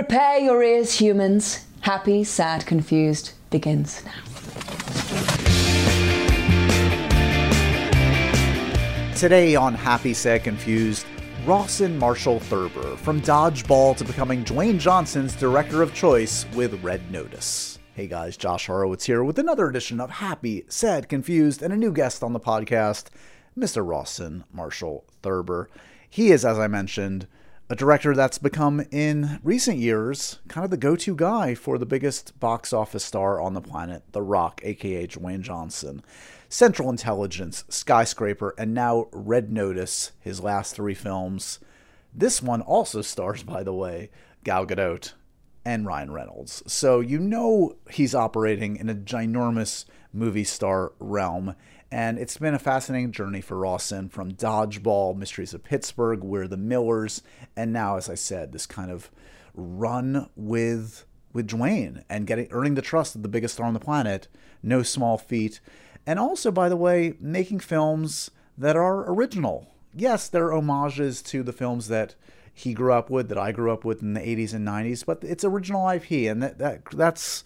Prepare your ears, humans. Happy, sad, confused begins now. Today on Happy, Sad, Confused, Rawson Marshall Thurber, from dodgeball to becoming Dwayne Johnson's director of choice with Red Notice. Hey guys, Josh Horowitz here with another edition of Happy, Sad, Confused, and a new guest on the podcast, Mr. Rawson Marshall Thurber. He is, as I mentioned, a director that's become in recent years kind of the go-to guy for the biggest box office star on the planet, The Rock, aka Dwayne Johnson. Central Intelligence, Skyscraper, and now Red Notice, his last three films. This one also stars, by the way, Gal Gadot and Ryan Reynolds. So you know he's operating in a ginormous movie star realm. And it's been a fascinating journey for Rawson from Dodgeball, Mysteries of Pittsburgh, We're the Millers, and now, as I said, this kind of run with with Dwayne and getting earning the trust of the biggest star on the planet. No small feat. And also, by the way, making films that are original. Yes, they're homages to the films that he grew up with, that I grew up with in the 80s and 90s, but it's original IP, and that, that that's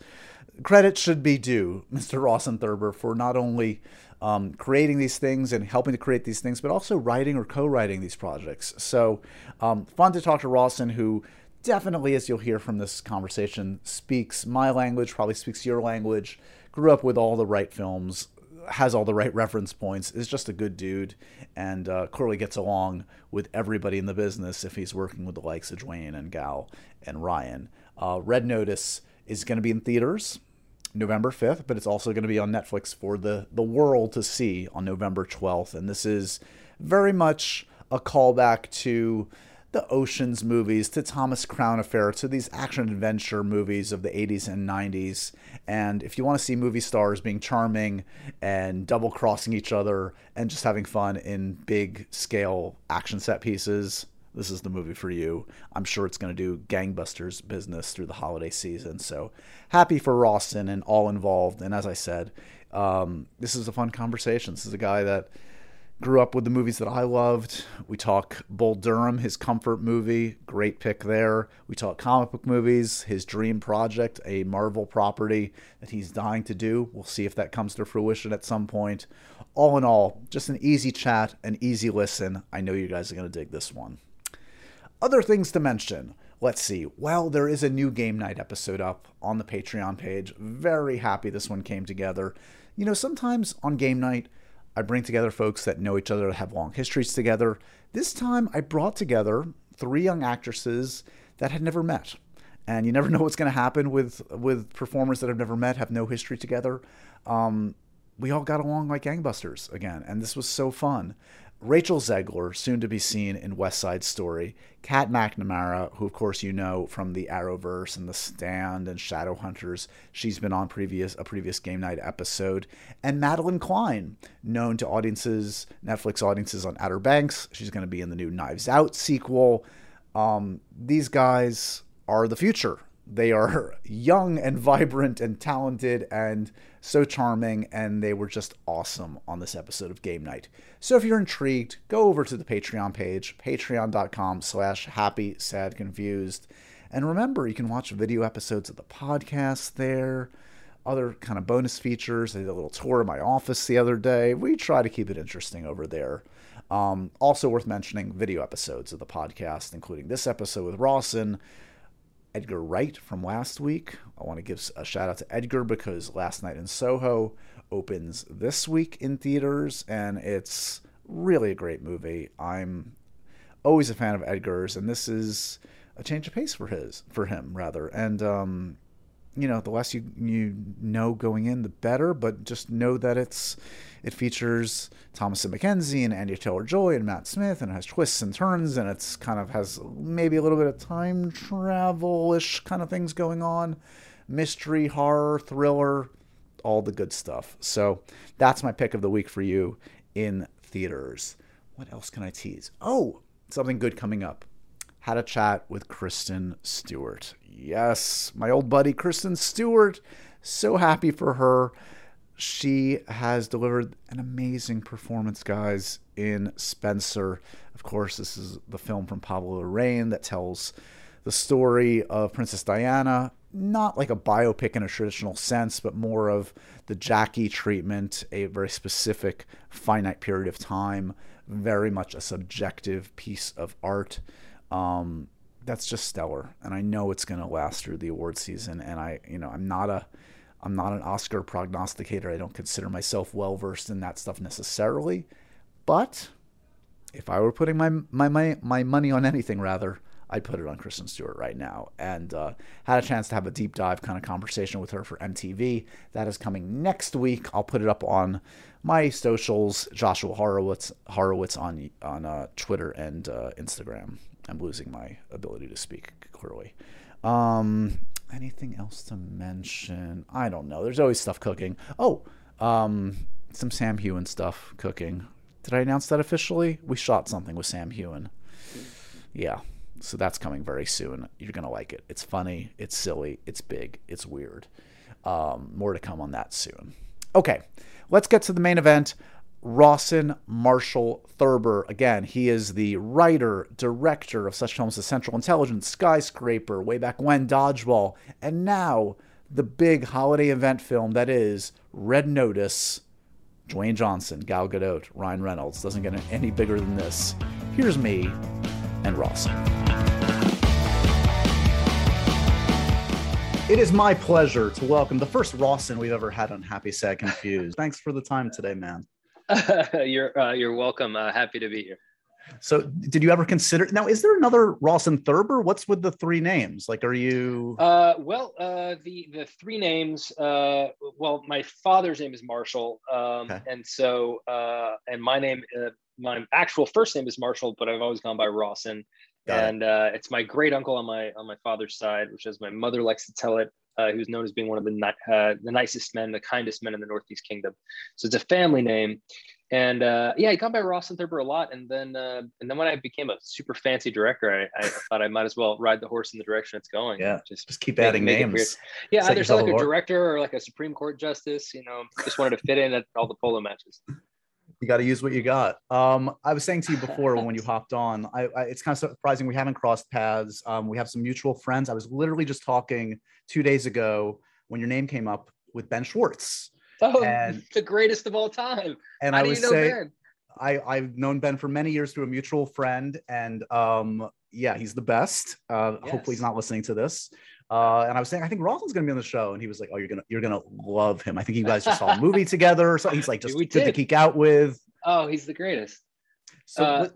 credit should be due, Mr. Rawson Thurber, for not only um, creating these things and helping to create these things, but also writing or co-writing these projects. So um, fun to talk to Rawson, who definitely, as you'll hear from this conversation, speaks my language, probably speaks your language. Grew up with all the right films, has all the right reference points, is just a good dude, and uh, clearly gets along with everybody in the business if he's working with the likes of Dwayne and Gal and Ryan. Uh, Red Notice is going to be in theaters November 5th, but it's also going to be on Netflix for the, the world to see on November 12th. And this is very much a callback to the Oceans movies, to Thomas Crown Affair, to these action adventure movies of the 80s and 90s. And if you want to see movie stars being charming and double crossing each other and just having fun in big scale action set pieces, this is the movie for you. I'm sure it's going to do gangbusters business through the holiday season. So happy for Rawson and all involved. And as I said, um, this is a fun conversation. This is a guy that grew up with the movies that I loved. We talk Bull Durham, his comfort movie, great pick there. We talk comic book movies, his dream project, a Marvel property that he's dying to do. We'll see if that comes to fruition at some point. All in all, just an easy chat, an easy listen. I know you guys are going to dig this one. Other things to mention. Let's see. Well, there is a new game night episode up on the Patreon page. Very happy this one came together. You know, sometimes on game night, I bring together folks that know each other, have long histories together. This time, I brought together three young actresses that had never met. And you never know what's going to happen with with performers that have never met, have no history together. Um, we all got along like gangbusters again, and this was so fun. Rachel Zegler, soon to be seen in West Side Story, Kat McNamara, who of course you know from the Arrowverse and The Stand and Shadowhunters, she's been on previous a previous game night episode, and Madelyn Cline, known to audiences, Netflix audiences on Outer Banks, she's going to be in the new Knives Out sequel. Um, these guys are the future. They are young and vibrant and talented and so charming, and they were just awesome on this episode of Game Night. So if you're intrigued, go over to the Patreon page, patreon.com slash happy, sad, confused. And remember, you can watch video episodes of the podcast there, other kind of bonus features. I did a little tour of my office the other day. We try to keep it interesting over there. Um, also worth mentioning video episodes of the podcast, including this episode with Rawson, Edgar Wright from last week. I want to give a shout out to Edgar because Last Night in Soho opens this week in theaters, and it's really a great movie. I'm always a fan of Edgar's, and this is a change of pace for his for him rather. And um, you know, the less you you know going in, the better. But just know that it's it features Thomasin McKenzie and Anya Taylor Joy and Matt Smith, and it has twists and turns, and it's kind of has maybe a little bit of time travel ish kind of things going on, mystery, horror, thriller, all the good stuff. So that's my pick of the week for you in theaters. What else can I tease? Oh, something good coming up had a chat with Kristen Stewart. Yes, my old buddy Kristen Stewart. So happy for her. She has delivered an amazing performance, guys, in Spencer. Of course, this is the film from Pablo Larraín that tells the story of Princess Diana, not like a biopic in a traditional sense, but more of the Jackie treatment, a very specific, finite period of time, very much a subjective piece of art. Um, that's just stellar, and I know it's going to last through the award season. And I, you know, I'm not a, I'm not an Oscar prognosticator. I don't consider myself well versed in that stuff necessarily, but if I were putting my my my, my money on anything, rather, I'd put it on Kristen Stewart right now. And uh, had a chance to have a deep dive kind of conversation with her for MTV. That is coming next week. I'll put it up on my socials, Joshua Horowitz, Horowitz on on uh, Twitter and uh, Instagram. I'm losing my ability to speak clearly. Um, anything else to mention? I don't know. There's always stuff cooking. Oh, um, some Sam Heughan stuff cooking. Did I announce that officially? We shot something with Sam Heughan. Yeah, so that's coming very soon. You're going to like it. It's funny, it's silly, it's big, it's weird. Um, more to come on that soon. Okay, let's get to the main event. Rawson Marshall Thurber. Again, he is the writer, director of such films as Central Intelligence, Skyscraper, way back when, Dodgeball, and now the big holiday event film that is Red Notice. Dwayne Johnson, Gal Gadot, Ryan Reynolds. Doesn't get any bigger than this. Here's me and Rawson. It is my pleasure to welcome the first Rawson we've ever had on Happy Sad Confused. Thanks for the time today, man. you're uh, you're welcome. Uh, happy to be here. So, did you ever consider now? Is there another Rawson Thurber? What's with the three names? Like, are you? Uh, well, uh, the the three names. Uh, well, my father's name is Marshall, um, okay. and so uh, and my name, uh, my actual first name is Marshall, but I've always gone by Rawson. Got and it. uh, it's my great uncle on my on my father's side, which as my mother likes to tell it, uh, who's known as being one of the uh, the nicest men, the kindest men in the Northeast Kingdom. So it's a family name, and uh, yeah, I got by Rawson Thurber a lot. And then uh, and then when I became a super fancy director, I, I, thought I might as well ride the horse in the direction it's going. Yeah, just just keep adding make names. Yeah, either like a director or like a Supreme Court justice. You know, just wanted to fit in at all the polo matches you got to use what you got. Um, I was saying to you before when you hopped on, I, I, it's kind of surprising we haven't crossed paths. Um, we have some mutual friends. I was literally just talking two days ago when your name came up with Ben Schwartz. Oh, and, the greatest of all time. And How I was saying, I, I've known Ben for many years through a mutual friend, and um, yeah, he's the best. Uh, yes. Hopefully, he's not listening to this. Uh, and I was saying, I think Rawson's gonna be on the show, and he was like, "Oh, you're gonna you're gonna love him." I think you guys just saw a movie together, so he's like just good to geek out with. Oh, he's the greatest. So, uh,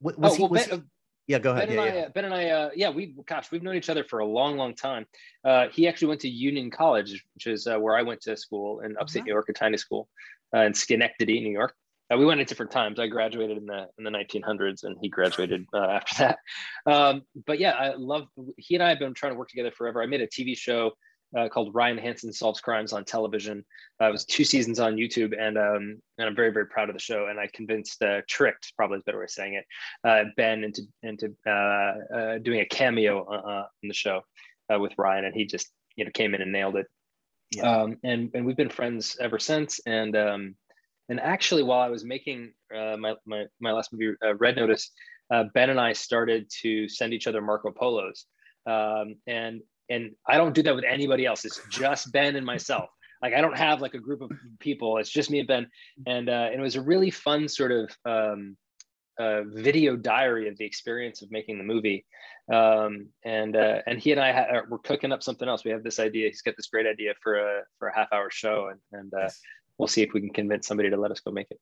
what, was oh, he? Well, was ben, he, yeah, go ahead. Ben yeah, and yeah. I, Ben and I, uh, yeah, we gosh, we've known each other for a long, long time. Uh, he actually went to Union College, which is uh, where I went to school in upstate New York, a tiny school uh, in Schenectady, New York. Uh, we went at different times. I graduated in the in the 1900s, and he graduated uh, after that. Um, but yeah, I love. He and I have been trying to work together forever. I made a TV show uh, called Ryan Hansen Solves Crimes on television. Uh, it was two seasons on YouTube, and um, and I'm very very proud of the show. And I convinced, uh, tricked, probably is a better way of saying it, uh, Ben into into uh, uh, doing a cameo in the show with Ryan, and he just you know came in and nailed it. Yeah. Um, and and we've been friends ever since. And um, and actually, while I was making my, my my last movie, Red Notice, Ben and I started to send each other Marco Polos. Um, and and I don't do that with anybody else. It's just Ben and myself. Like I don't have like a group of people. It's just me and Ben, and uh, and it was a really fun sort of um, uh, video diary of the experience of making the movie. Um, and uh, and he and I ha- we're cooking up something else. We have this idea. He's got this great idea for a for a half hour show, and and uh, we'll see if we can convince somebody to let us go make it.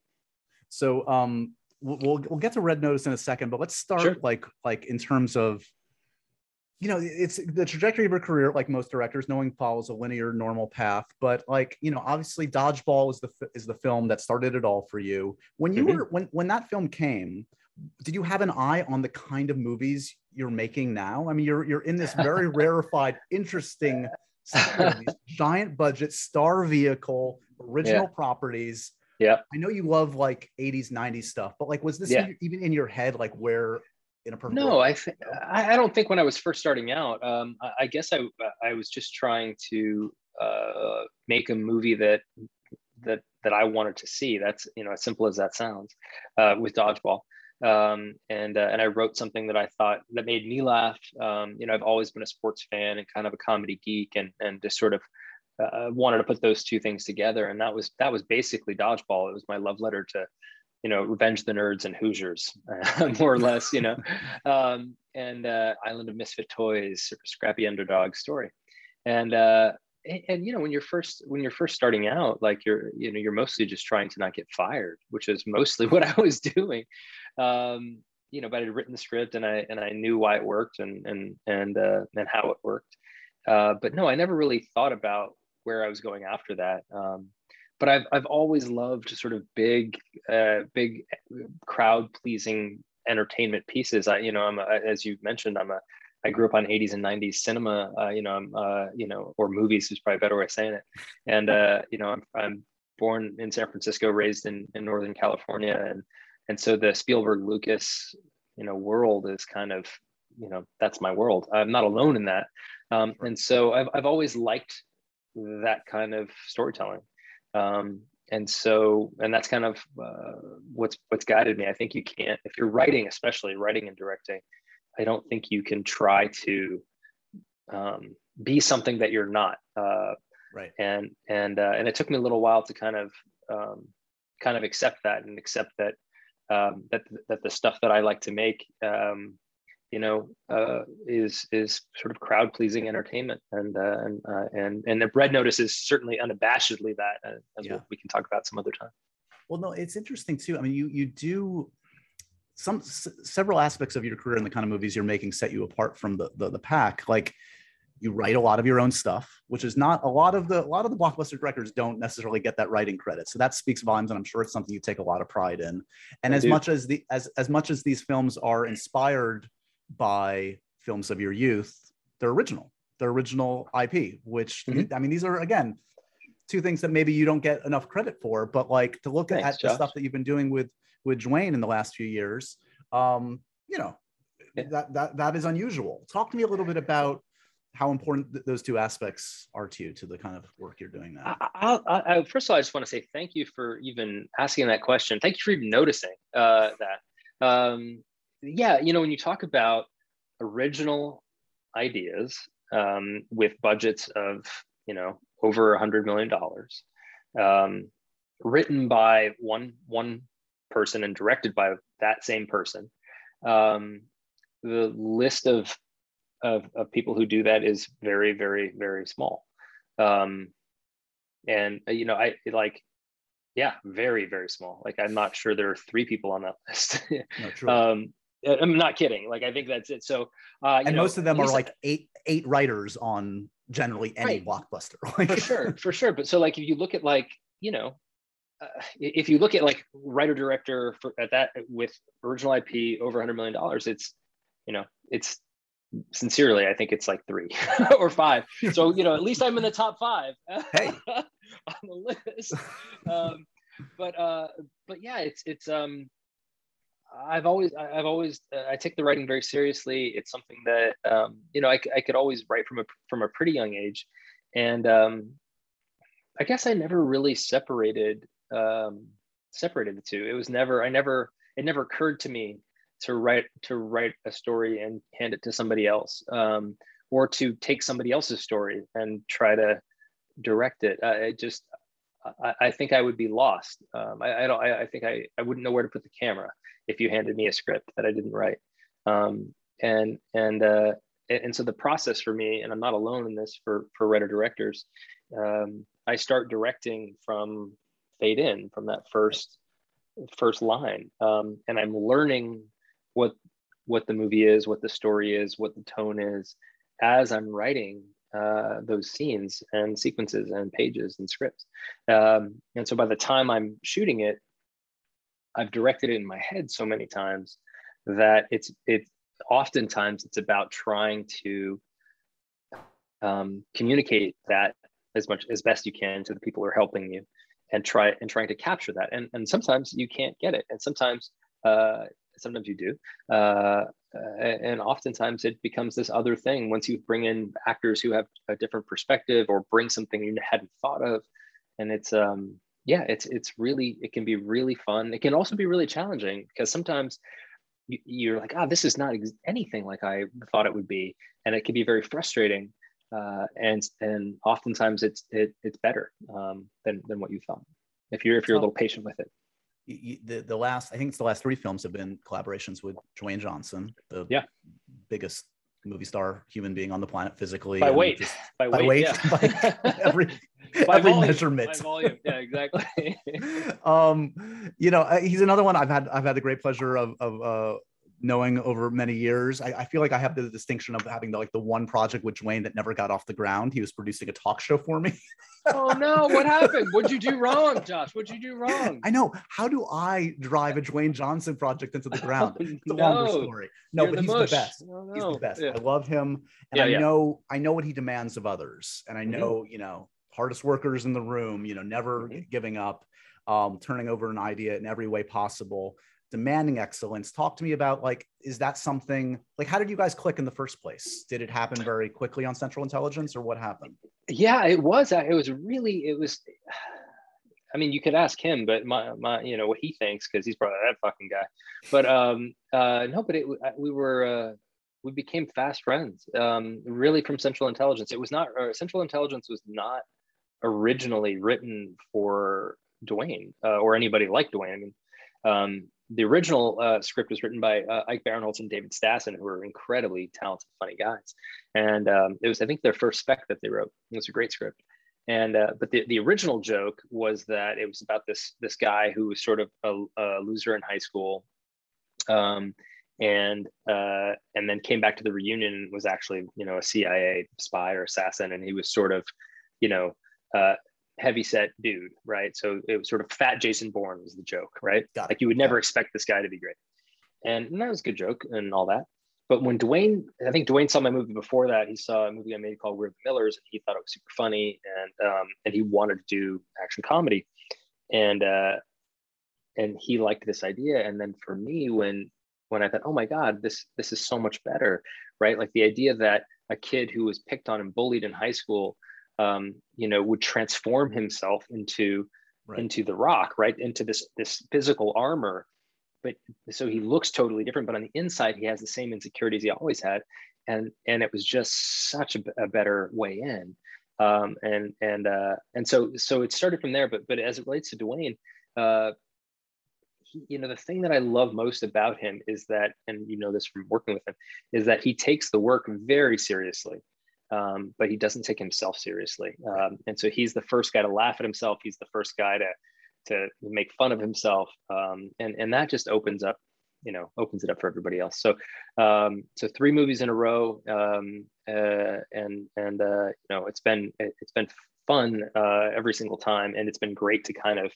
So um, we'll we'll get to Red Notice in a second, but let's start sure. like like in terms of you know it's the trajectory of your career like most directors knowing follows a linear normal path but like you know obviously dodgeball is the is the film that started it all for you when you mm-hmm. were when when that film came did you have an eye on the kind of movies you're making now i mean you're you're in this very rarefied interesting giant budget star vehicle original yeah. properties yeah i know you love like 80s 90s stuff but like was this yeah. even in your head like where in a perfect no world? i think i don't think when i was first starting out um, I, I, guess i i was just trying to uh, make a movie that that that i wanted to see that's you know as simple as that sounds uh, with dodgeball um, and uh, and I wrote something that I thought that made me laugh. Um, you know, I've always been a sports fan and kind of a comedy geek, and and just sort of uh, wanted to put those two things together. And that was that was basically dodgeball. It was my love letter to, you know, Revenge the Nerds and Hoosiers, more or less. You know, um, and uh, Island of Misfit Toys, scrappy underdog story, and uh, and, and, you know when you're first when you're first starting out like you're you know you're mostly just trying to not get fired which is mostly what i was doing um you know but i'd written the script and i and i knew why it worked and and and uh and how it worked uh but no i never really thought about where i was going after that um but i've i've always loved sort of big uh big crowd pleasing entertainment pieces i you know i'm a, as you mentioned i'm a I grew up on 80s and 90s cinema, uh, you know, I'm, uh, you know, or movies is probably a better way of saying it. And, uh, you know, I'm, I'm born in San Francisco, raised in, in Northern California. And, and so the Spielberg Lucas, you know, world is kind of, you know, that's my world. I'm not alone in that. Um, and so I've, I've always liked that kind of storytelling. Um, and so, and that's kind of uh, what's, what's guided me. I think you can't, if you're writing, especially writing and directing, I don't think you can try to um, be something that you're not. Uh, right. And and uh, and it took me a little while to kind of um, kind of accept that and accept that um, that that the stuff that I like to make, um, you know, uh, is is sort of crowd pleasing entertainment, and uh, and uh, and and the Red Notice is certainly unabashedly that, uh, as yeah. we can talk about some other time. Well, no, it's interesting too. I mean, you you do some s- several aspects of your career and the kind of movies you're making set you apart from the, the, the pack like you write a lot of your own stuff which is not a lot of the a lot of the blockbuster directors don't necessarily get that writing credit so that speaks volumes and i'm sure it's something you take a lot of pride in and I as do. much as the as as much as these films are inspired by films of your youth they're original they're original ip which mm-hmm. i mean these are again two things that maybe you don't get enough credit for but like to look Thanks, at Josh. the stuff that you've been doing with with Dwayne in the last few years. Um, you know, yeah. that that that is unusual. Talk to me a little bit about how important th- those two aspects are to you to the kind of work you're doing now. I, I, I, first of all, I just want to say thank you for even asking that question. Thank you for even noticing uh, that. Um, yeah, you know, when you talk about original ideas um, with budgets of you know over a hundred million dollars, um, written by one one person and directed by that same person. Um, the list of, of, of people who do that is very, very, very small. Um, and uh, you know, I like, yeah, very, very small. Like I'm not sure there are three people on that list. um, I'm not kidding. Like I think that's it. So, uh, and know, most of them are like eight eight writers on generally any right. blockbuster. for sure, for sure. But so like if you look at like you know uh, if you look at like writer director for at that with original IP over 100 million dollars, it's you know it's sincerely I think it's like three or five. So you know at least I'm in the top five hey. on the list. Um, but uh, but yeah, it's it's um I've always I've always uh, I take the writing very seriously. It's something that um, you know I, I could always write from a from a pretty young age, and um, I guess I never really separated um, separated the two. It was never, I never, it never occurred to me to write to write a story and hand it to somebody else, um, or to take somebody else's story and try to direct it. Uh, it just, I, I, think I would be lost. Um, I, I, don't. I, I, think I, I wouldn't know where to put the camera if you handed me a script that I didn't write. Um, and and uh, and so the process for me, and I'm not alone in this for for writer directors. Um, I start directing from fade in from that first first line um, and i'm learning what what the movie is what the story is what the tone is as i'm writing uh, those scenes and sequences and pages and scripts. Um, and so by the time i'm shooting it i've directed it in my head so many times that it's it's oftentimes it's about trying to um, communicate that as much as best you can to the people who are helping you and try and trying to capture that. And and sometimes you can't get it. And sometimes uh, sometimes you do. Uh, and oftentimes it becomes this other thing once you bring in actors who have a different perspective or bring something you hadn't thought of and it's um yeah it's it's really it can be really fun it can also be really challenging because sometimes you, are like, ah, oh, this is not ex- anything like I thought it would be, and it can be very frustrating. Uh, and and oftentimes it's it, it's better um, than than what you thought if you're if you're a little patient with it. The, the last I think it's the last three films have been collaborations with Dwayne Johnson, the yeah. biggest movie star human being on the planet physically by weight just, by, by weight, weight yeah. by every by every volume, measurement by volume. yeah exactly um you know he's another one i've had i've had the great pleasure of of uh knowing over many years. I, I, feel like I have the distinction of having the, like the one project with Dwayne that never got off the ground. He was producing a talk show for me. oh no! What happened? What'd you do wrong, Josh? What'd you do wrong? I know. How do I drive a Dwayne Johnson project into the ground? Oh, it's a no. longer story. No, You're but the he's the best. Oh, no. He's the best. Yeah. I love him, and yeah, I yeah. know I know what he demands of others, and I mm-hmm. know mm-hmm. you know hardest workers in the room. You know, never mm-hmm. giving up. Um, turning over an idea in every way possible demanding excellence. Talk to me about like is that something like how did you guys click in the first place? Did it happen very quickly on central intelligence or what happened? Yeah it was it was really it was i mean you could ask him but my my you know what he thinks because he's probably that fucking guy. But um uh no but it we were uh we became fast friends um really from central intelligence. It was not uh, central intelligence was not originally written for dwayne uh, or anybody like dwayne. I mean um, the original uh, script was written by uh, Ike Barinholtz and David Stassen, who are incredibly talented, funny guys. And um, it was, I think, their first spec that they wrote. It was a great script. And uh, but the, the original joke was that it was about this this guy who was sort of a, a loser in high school, um, and uh, and then came back to the reunion and was actually you know a CIA spy or assassin, and he was sort of you know uh, heavy set dude, right? So it was sort of fat Jason Bourne was the joke, right? Like you would never expect this guy to be great. And, and, that was a good joke and all that. But when Dwayne, I think Dwayne saw my movie before that. He saw a movie I made called We're the Millers, and he thought it was super funny, and um, and he wanted to do action comedy, and uh, and he liked this idea. And then for me, when when I thought, oh my God, this this is so much better, right? Like the idea that a kid who was picked on and bullied in high school um, you know, would transform himself into right. into the rock, right, into this this physical armor. But so he looks totally different, but on the inside he has the same insecurities he always had, and and it was just such a, a better way in. Um, and and uh, and so so it started from there. But but as it relates to Dwayne, uh, he, you know the thing that I love most about him is that, and you know this from working with him, is that he takes the work very seriously um, but he doesn't take himself seriously. Um, and so he's the first guy to laugh at himself. He's the first guy to to make fun of himself, um, and and that just opens up, you know, opens it up for everybody else. So um, so three movies in a row, um, uh, and and uh, you know, it's been it's been fun uh, every single time, and it's been great to kind of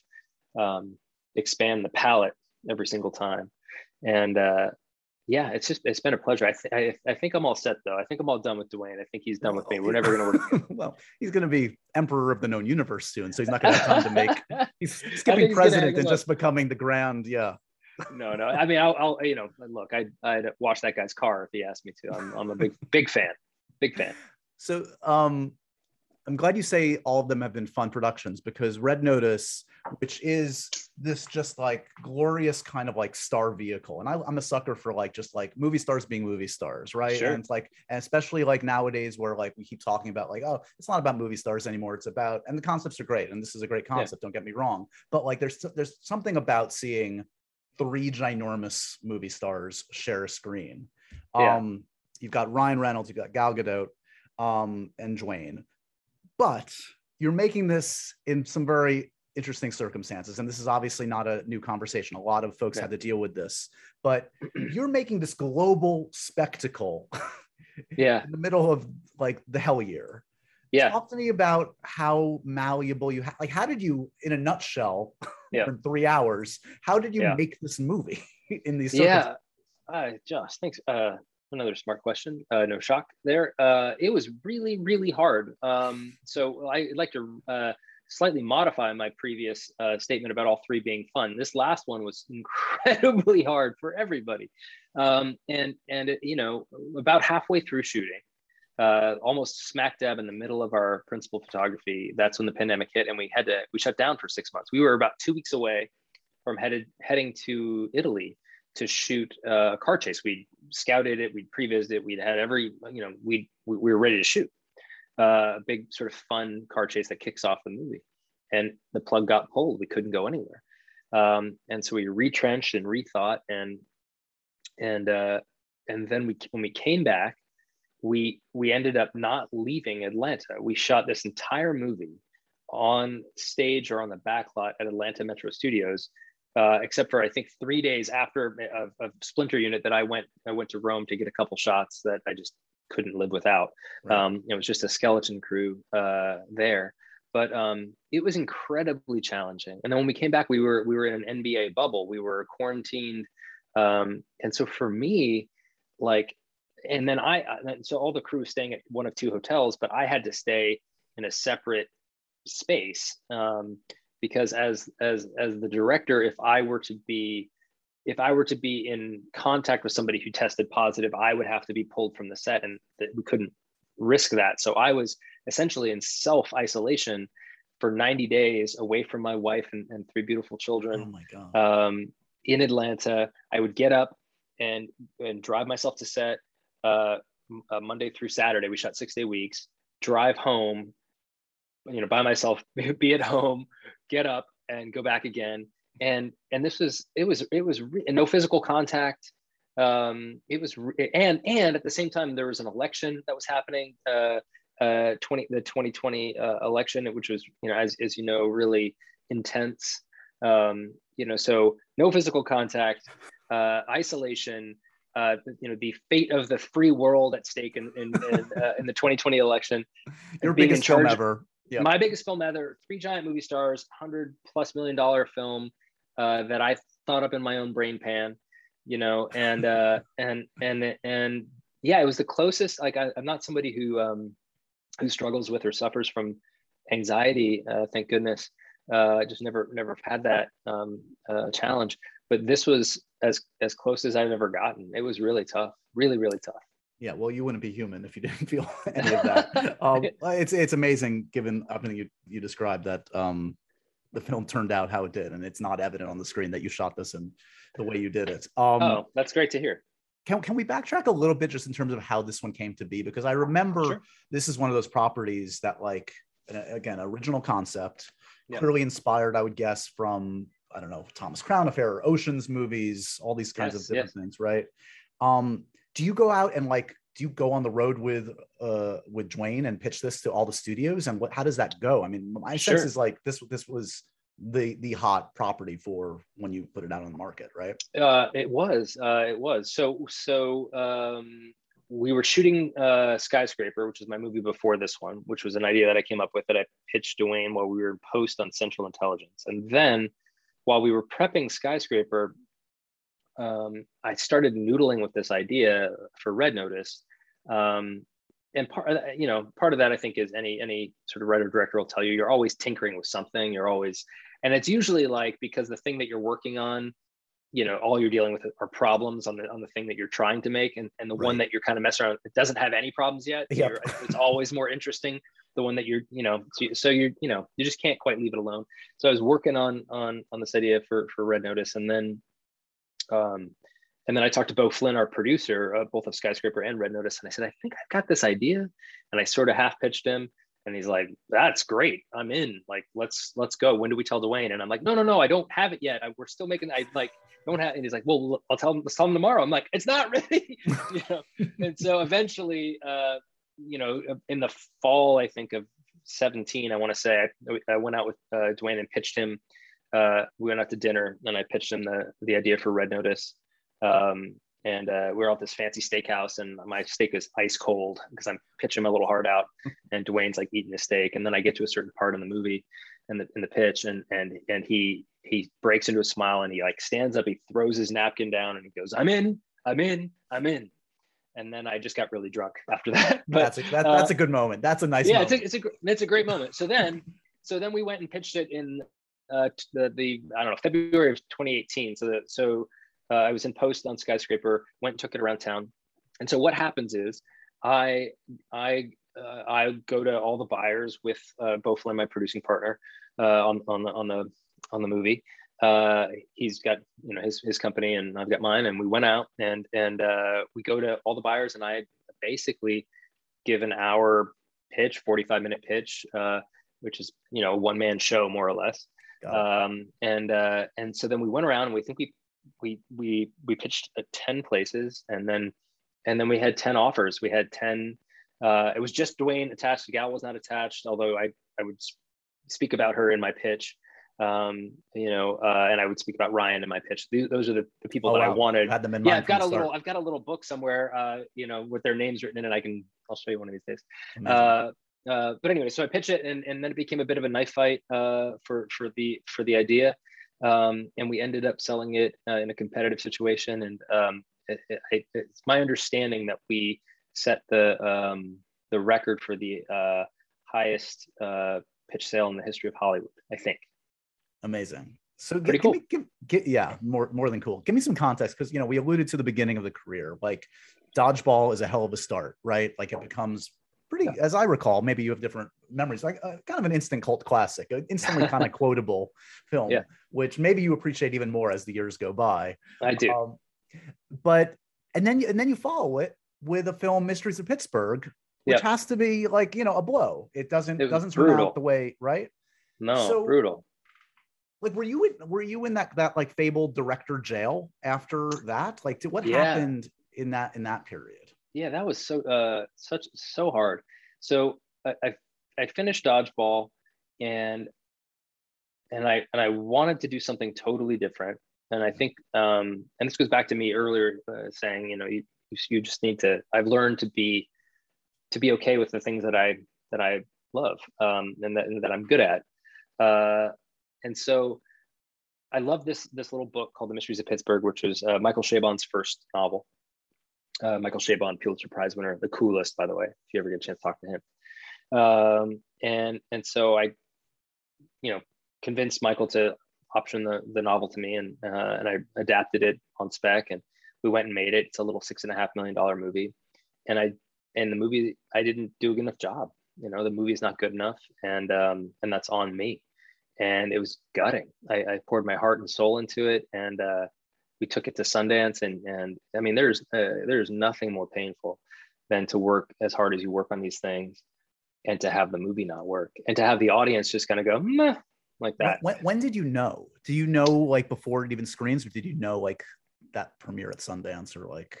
um, expand the palette every single time. And uh, yeah, it's just it's been a pleasure. I, th- I, I think I'm all set though. I think I'm all done with Dwayne. I think he's done with me. We're never going to work. well, he's going to be emperor of the known universe soon, so he's not going to have time to make. He's skipping president and just becoming the grand. Yeah. no, no. I mean, I'll, I'll, you know, look, I'd, I'd wash that guy's car if he asked me to. I'm, I'm a big, big fan, big fan. So, um, I'm glad you say all of them have been fun productions because Red Notice, which is this just like glorious kind of like star vehicle, and I, am a sucker for like just like movie stars being movie stars, right? Sure. And it's like, and especially like nowadays where like we keep talking about like, oh, it's not about movie stars anymore. It's about, and the concepts are great, and this is a great concept. Yeah. Don't get me wrong, but like there's there's something about seeing three ginormous movie stars share a screen. Yeah. Um, you've got Ryan Reynolds, you've got Gal Gadot, um, and Dwayne but you're making this in some very interesting circumstances. And this is obviously not a new conversation. A lot of folks yeah. had to deal with this but you're making this global spectacle yeah. in the middle of like the hell year. Yeah. Talk to me about how malleable you ha- like how did you in a nutshell yeah. in three hours how did you yeah. make this movie in these yeah. uh, josh thanks. Uh another smart question. Uh, no shock there. Uh, it was really, really hard. Um, so I'd like to uh, slightly modify my previous uh, statement about all three being fun. This last one was incredibly hard for everybody. Um, and, and it, you know, about halfway through shooting, uh, almost smack dab in the middle of our principal photography, that's when the pandemic hit and we had to, we shut down for six months. We were about two weeks away from headed, heading to Italy to shoot a car chase. We scouted it, we'd pre-visited it, we'd had every, you know, we we were ready to shoot uh, a big sort of fun car chase that kicks off the movie. And the plug got pulled. We couldn't go anywhere. Um, and so we retrenched and rethought and and uh, and then we when we came back, we we ended up not leaving Atlanta. We shot this entire movie on stage or on the back lot at Atlanta Metro Studios uh, except for I think three days after a, a, splinter unit that I went I went to Rome to get a couple shots that I just couldn't live without. Right. Um, it was just a skeleton crew uh, there, but um, it was incredibly challenging. And then when we came back, we were we were in an NBA bubble. We were quarantined, um, and so for me, like, and then I so all the crew was staying at one of two hotels, but I had to stay in a separate space. Um, because as as as the director if i were to be if i were to be in contact with somebody who tested positive i would have to be pulled from the set and we couldn't risk that. So i was essentially in self isolation for 90 days away from my wife and, and three beautiful children oh my God. Um, in atlanta. I would get up and and drive myself to set uh, uh, monday through saturday. We shot six day weeks drive home you know by myself be at home get up and go back again and and this was it was it was re- no physical contact um it was re- and and at the same time there was an election that was happening uh uh 20 the 2020 uh, election which was you know as, as you know really intense um you know so no physical contact uh isolation uh, you know the fate of the free world at stake in in, in, uh, in the 2020 election. Your biggest film ever. Yep. My biggest film ever, three giant movie stars, hundred plus million dollar film uh, that I thought up in my own brain pan, you know, and uh, and and and yeah, it was the closest. Like I, am not somebody who um, who struggles with or suffers from anxiety. Uh, thank goodness. Uh, I just never never had that um, uh, challenge. But this was as as close as I've ever gotten. It was really tough, really really tough. Yeah, well, you wouldn't be human if you didn't feel any of that. um, it's it's amazing, given everything you you described, that um, the film turned out how it did, and it's not evident on the screen that you shot this in the way you did it. Um, oh, that's great to hear. Can, can we backtrack a little bit just in terms of how this one came to be? Because I remember sure. this is one of those properties that, like, again, original concept, yeah. clearly inspired, I would guess, from I don't know Thomas Crown Affair or Ocean's movies, all these kinds yes, of different yes. things, right? Um, do you go out and like do you go on the road with uh with Dwayne and pitch this to all the studios and what how does that go? I mean, my sure. sense is like this this was the the hot property for when you put it out on the market, right? Uh, it was, uh, it was. So so um, we were shooting uh, Skyscraper, which is my movie before this one, which was an idea that I came up with that I pitched Dwayne while we were in post on Central Intelligence, and then while we were prepping Skyscraper, um, I started noodling with this idea for Red Notice. Um, and part you know, part of that I think is any any sort of writer director will tell you you're always tinkering with something. You're always, and it's usually like because the thing that you're working on, you know, all you're dealing with are problems on the on the thing that you're trying to make, and and the right. one that you're kind of messing around, it doesn't have any problems yet. Yep. it's always more interesting the one that you're you know so, so you're you know you just can't quite leave it alone so i was working on on on this idea for for red notice and then um, and then I talked to Beau Flynn, our producer, uh, both of Skyscraper and Red Notice, and I said, I think I've got this idea. And I sort of half pitched him, and he's like, "That's great, I'm in. Like, let's let's go. When do we tell Dwayne?" And I'm like, "No, no, no, I don't have it yet. I, we're still making. I like don't have." And he's like, "Well, I'll tell him. Let's tell him tomorrow." I'm like, "It's not ready." you know. And so eventually, uh, you know, in the fall, I think of 17, I want to say, I, I went out with uh, Dwayne and pitched him uh, we went out to dinner and I pitched him the the idea for Red Notice. Um, and uh, we were at this fancy steakhouse, and my steak is ice cold because I'm pitching him a little hard out, and Dwayne's like eating a steak, and then I get to a certain part in the movie, and the in the pitch, and and and he he breaks into a smile, and he like stands up, he throws his napkin down, and he goes, "I'm in, I'm in, I'm in." And then I just got really drunk after that. But that's a, that, that's uh, a good moment. That's a nice. Yeah, moment. it's a, it's a it's a great moment. So then, so then we went and pitched it in uh, the, the I don't know February of 2018. So so uh, I was in post on Skyscraper, went took it around town. And so what happens is I I uh, I go to all the buyers with uh, my producing partner, uh, on on the on the on the movie, uh, he's got you know his his company and I've got mine, and we went out and and uh, we go to all the buyers, and I basically give an hour pitch, forty five minute pitch, which is you know one man show more or less. Um, and uh, and so then we went around, and we think we we we we pitched at ten places, and then and then we had ten offers. We had ten. Uh, it was just Dwayne attached. The gal was not attached, although I I would speak about her in my pitch um, you know, uh, and I would speak about Ryan in my pitch. Those are the, the people oh, that wow. I wanted. Had them in yeah, I've got a little, I've got a little book somewhere, uh, you know, with their names written in it. I can, I'll show you one of these days. Uh, uh, but anyway, so I pitch it, and, and then it became a bit of a knife fight uh, for for the for the idea, um, and we ended up selling it uh, in a competitive situation. And um, it, it, it's my understanding that we set the um, the record for the uh, highest uh, pitch sale in the history of Hollywood. I think. Amazing. So give, cool. give me, give, give, yeah, more more than cool. Give me some context because you know we alluded to the beginning of the career. Like dodgeball is a hell of a start, right? Like it becomes pretty, yeah. as I recall. Maybe you have different memories. Like uh, kind of an instant cult classic, an instantly kind of quotable film, yeah. which maybe you appreciate even more as the years go by. I do. Um, but and then and then you follow it with a film, Mysteries of Pittsburgh, which has to be like you know a blow. It doesn't it doesn't turn brutal. out the way right. No, so, brutal like were you in were you in that that like fabled director jail after that like what yeah. happened in that in that period yeah that was so uh such so hard. So I, I i finished dodgeball and and i and i wanted to do something totally different. And i think um and this goes back to me earlier uh, saying you know you you just need to i've learned to be to be okay with the things that i that i love um and that, and that i'm good at. Uh and so I love this this little book called The Mysteries of Pittsburgh, which is uh, Michael Chabon's first novel. Uh, Michael Chabon, Pulitzer Prize winner, the coolest, by the way, if you ever get a chance to talk to him. Um, and and so I, you know, convinced Michael to option the, the novel to me, and uh, and I adapted it on spec, and we went and made it. It's a little six and a half million dollar movie, and I and the movie I didn't do a good enough job. You know, the movie's not good enough, and um, and that's on me and it was gutting. I, I, poured my heart and soul into it, and uh, we took it to Sundance. And and I mean, there's uh, there's nothing more painful than to work as hard as you work on these things, and to have the movie not work, and to have the audience just kind of go Meh, like that. When, when did you know? Do you know like before it even screens, or did you know like that premiere at Sundance, or like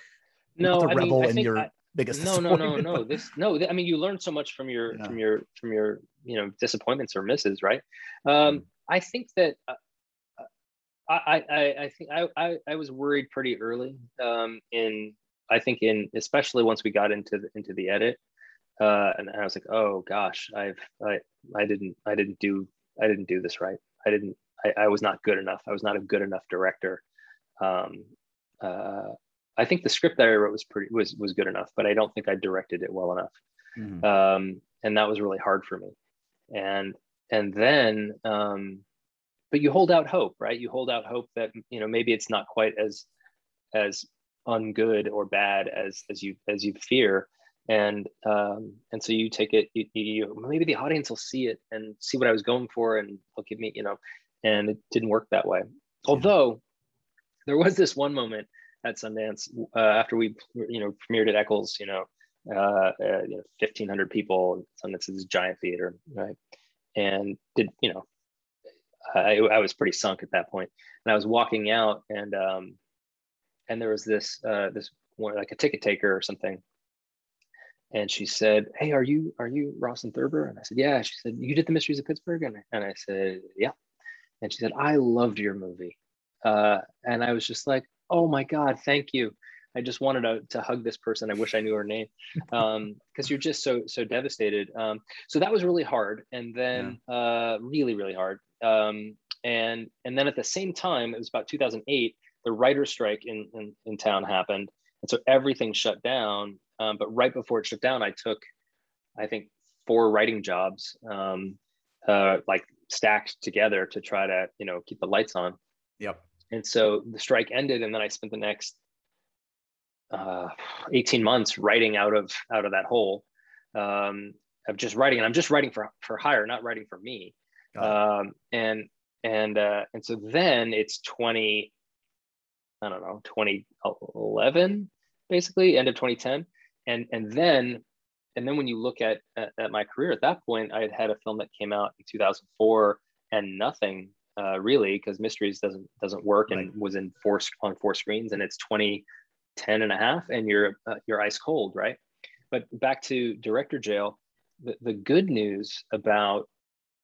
no, the I rebel mean, in your I, biggest no no no no this no i mean you learn so much from your yeah. from your from your you know disappointments or misses right um mm. i think that uh, I, I i think I, I i was worried pretty early um in i think in especially once we got into the into the edit uh and i was like oh gosh i've i i didn't i didn't do i didn't do this right i didn't i, I was not good enough i was not a good enough director um uh I think the script that I wrote was pretty was was good enough, but I don't think I directed it well enough, mm-hmm. um, and that was really hard for me. And and then, um, but you hold out hope, right? You hold out hope that you know maybe it's not quite as as ungood or bad as as you as you fear, and um, and so you take it. You, you maybe the audience will see it and see what I was going for, and they'll give me you know, and it didn't work that way. Although there was this one moment at Sundance uh, after we you know premiered at Eccles, you know, uh, uh, you know, fifteen hundred people. and Sundance is a giant theater, right? And did you know, I, I was pretty sunk at that point, and I was walking out, and um, and there was this uh, this one like a ticket taker or something, and she said, "Hey, are you are you Rawson Thurber?" And I said, "Yeah." She said, "You did the Mysteries of Pittsburgh," and and I said, "Yeah." And she said, "I loved your movie," uh, and I was just like, oh my God, thank you. I just wanted to, to hug this person. I wish I knew her name because um, you're just so so devastated. Um, so that was really hard, and then yeah. uh, really really hard. Um, and and then at the same time, it was about 2008. The writer's strike in, in, in town happened, and so everything shut down. Um, but right before it shut down, I took, I think, four writing jobs, um, uh, like stacked together to try to you know keep the lights on. Yep. And so the strike ended, and then I spent the next uh, 18 months writing out of out of that hole um, of just writing. And I'm just writing for for hire, not writing for me. Um, and and uh, and so then it's 20 i don't know 2011 basically end of 2010 and and then and then when you look at, at, at my career at that point i had had a film that came out in 2004 and nothing uh, really because mysteries doesn't doesn't work and right. was in four on four screens and it's 2010 and a half and you're uh, you're ice cold right but back to director jail the, the good news about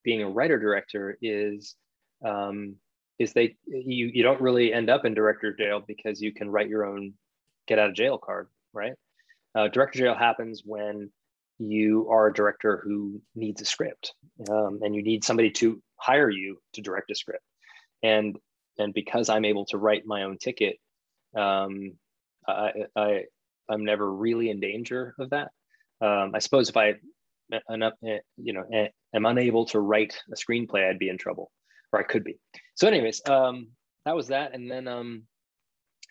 being a writer director is um, is they you you don't really end up in director jail because you can write your own get out of jail card, right? Uh, director jail happens when you are a director who needs a script um, and you need somebody to hire you to direct a script and and because i'm able to write my own ticket um, I, I i'm never really in danger of that um, i suppose if i you know am unable to write a screenplay i'd be in trouble or I could be. So, anyways, um, that was that, and then um,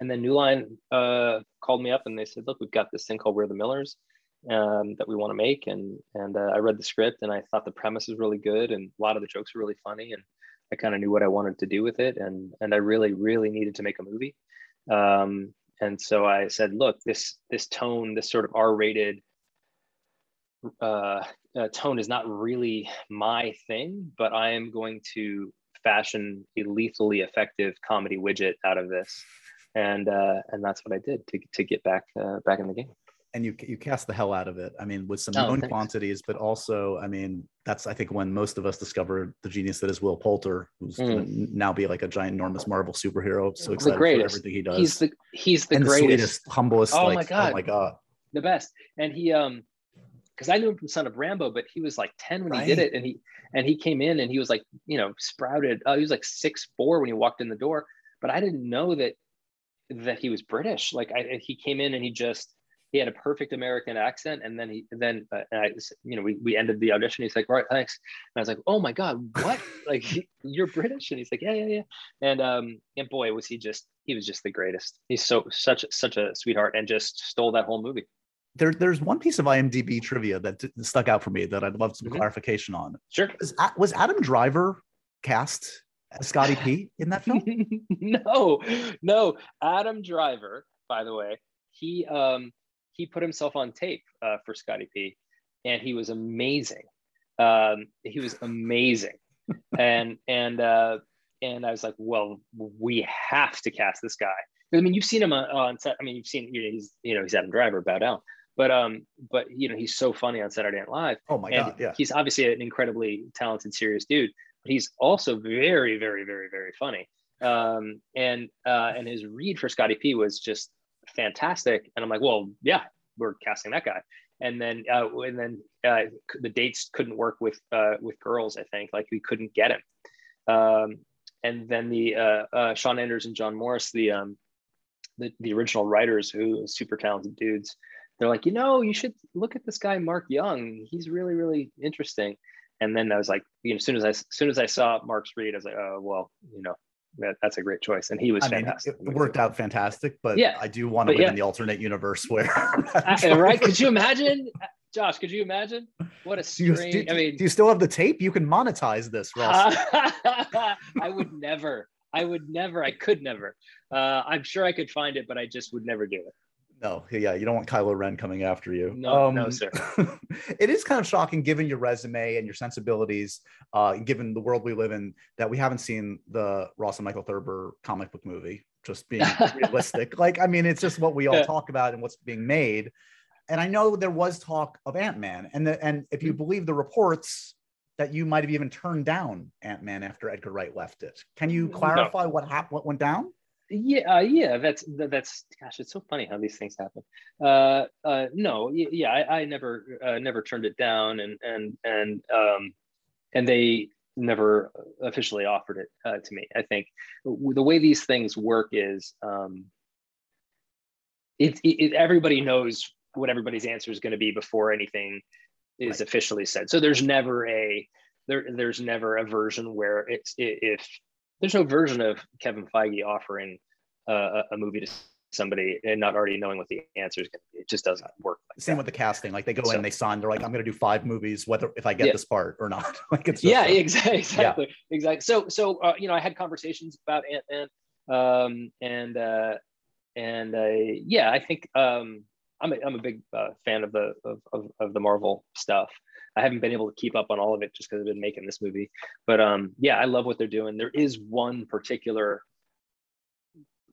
and then New Line uh, called me up and they said, "Look, we've got this thing called We're the Millers um, that we want to make," and and uh, I read the script and I thought the premise was really good and a lot of the jokes were really funny and I kind of knew what I wanted to do with it and and I really really needed to make a movie. Um, and so I said, "Look, this this tone, this sort of R-rated." Uh, uh, tone is not really my thing, but I am going to fashion a lethally effective comedy widget out of this, and uh, and that's what I did to to get back uh, back in the game. And you you cast the hell out of it. I mean, with some oh, known thanks. quantities, but also, I mean, that's I think when most of us discovered the genius that is Will Poulter, who's mm. now be like a giant, enormous Marvel superhero. So excited for everything he does. He's the he's the and greatest, the sweetest, humblest. Oh like, my god! Oh my god! The best. And he um because I knew him from Son of Rambow, but he was like 10 when right. he did it. And he and he came in and he was like, you know, sprouted. Uh, he was like six four when he walked in the door. But I didn't know that that he was British. Like I, he came in and he just he had a perfect American accent. And then he then uh, I, you know, we we ended the audition. He's like, all right, thanks. And I was like, oh my god, what? like you're British? And he's like, yeah, yeah, yeah. And um and boy, was he just he was just the greatest. He's so such such a sweetheart and just stole that whole movie there, there's one piece of IMDb trivia that stuck out for me that I'd love some mm-hmm. clarification on. Sure. Was, was Adam Driver cast as Scotty P in that film? no, no. Adam Driver, by the way, he um, he put himself on tape uh, for Scotty P, and he was amazing. Um, he was amazing, and and uh, and I was like, well, we have to cast this guy. I mean, you've seen him on, on set. I mean, you've seen you know he's you know he's Adam Driver, bow down. But um, but you know, he's so funny on Saturday Night Live. Oh my and god, yeah. He's obviously an incredibly talented, serious dude, but he's also very, very, very, very funny. Um, and uh, and his read for Scotty P was just fantastic. And I'm like, well, yeah, we're casting that guy. And then uh, and then uh, the dates couldn't work with uh, with girls. I think like we couldn't get him. Um, and then the uh, uh, Sean Anders and John Morris, the um, the, the original writers who super talented dudes they're like, you know, you should look at this guy Mark Young. He's really, really interesting. And then I was like, you know, as soon as I as soon as I saw Mark's read, I was like, oh well, you know, that, that's a great choice. And he was I fantastic. Mean, it worked out fantastic, but yeah, I do want to live yeah. in the alternate universe where right. Could you imagine? Josh, could you imagine what a strange? Do you, do, I mean, do you still have the tape? You can monetize this, Rawson. I would never. I would never. I could never. Uh, I'm sure I could find it, but I just would never do it. No, yeah, you don't want Kylo Ren coming after you. No, um, no, sir. it is kind of shocking, given your resume and your sensibilities, uh, given the world we live in, that we haven't seen the Rawson Marshall Thurber comic book movie. Just being realistic, like I mean, it's just what we all talk about and what's being made. And I know there was talk of Ant Man, and the, and if you mm-hmm. believe the reports, that you might have even turned down Ant Man after Edgar Wright left it. Can you clarify no. what happened? What went down? Yeah uh, yeah that's that's gosh it's so funny how these things happen. Uh uh no yeah i, I never uh, never turned it down and and and um and they never officially offered it uh, to me. I think the way these things work is um it, it everybody knows what everybody's answer is going to be before anything is right. officially said. So there's never a there there's never a version where it's if there's no version of Kevin Feige offering uh, a movie to somebody and not already knowing what the answer is going to be. It just doesn't work. Like Same that. with the casting. Like they go so, in, they sign, they're like, I'm going to do five movies, whether if I get yeah. this part or not. like it's yeah, exactly, exactly, yeah. exactly. So, so uh, you know, I had conversations about Ant Man, um, and uh, and uh, yeah, I think um, I'm a, I'm a big uh, fan of the of, of, of the Marvel stuff. I haven't been able to keep up on all of it just because I've been making this movie. But um, yeah, I love what they're doing. There is one particular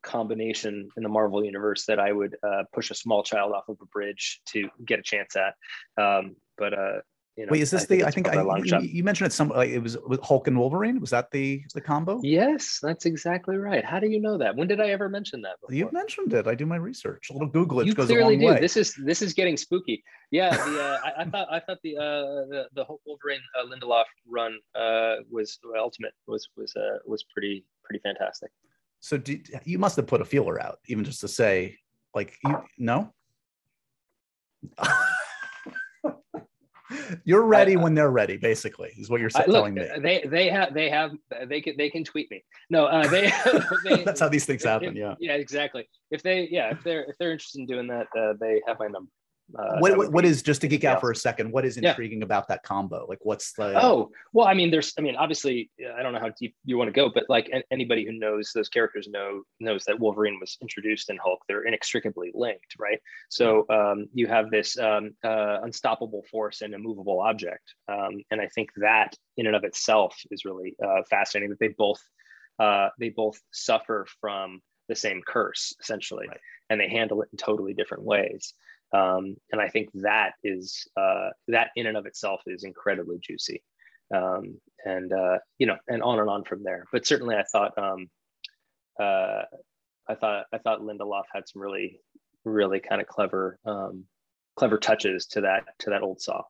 combination in the Marvel universe that I would uh, push a small child off of a bridge to get a chance at. Um, but uh, you know, Wait, is this I the? I think I, you, you, mentioned it. Some like it was Hulk and Wolverine. Was that the the combo? Yes, that's exactly right. How do you know that? When did I ever mention that? Before? You mentioned it. I do my research. A little Google you goes clearly a long do. way. This is this is getting spooky. Yeah, the, uh, I, I, thought I thought the uh, the the Hulk Wolverine uh, Lindelof run uh, was Ultimate was was uh, was pretty pretty fantastic. So do, you must have put a feeler out, even just to say, like, you no. You're ready I, when they're ready, basically, is what you're telling look, me. They they have they have they can they can tweet me. No, uh, they, they That's how these things happen. If, yeah. Yeah, exactly. If they yeah if they're if they're interested in doing that, uh, they have my number. Uh, what, what, what is just to geek out for a second? What is intriguing yeah. about that combo? Like, what's the? Oh, well, I mean, there's, I mean, obviously, I don't know how deep you want to go, but like anybody who knows those characters know knows that Wolverine was introduced in Hulk. They're inextricably linked, right? So um, you have this um, uh, unstoppable force and immovable object, um, and I think that in and of itself is really uh, fascinating. That they both uh, they both suffer from the same curse essentially, right. and they handle it in totally different ways um, and I think that is uh, that in and of itself is incredibly juicy, um, and uh, you know, and on and on from there. But certainly, I thought um, uh, I thought I thought Lindelof had some really really kind of clever um, clever touches to that to that old saw.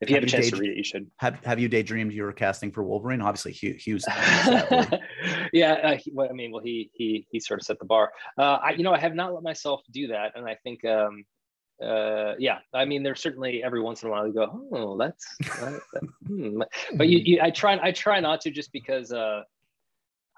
If you have, have a chance to read it, you should. Have Have you daydreamed you were casting for Wolverine? Obviously, Hugh, Hughes. yeah, uh, he, well, I mean, well, he he he sort of set the bar. Uh, I, you know, I have not let myself do that, and I think um, uh, yeah, I mean, there's certainly every once in a while you go, oh, that's, that, that, hmm. but you, you, I try, I try not to just because, uh,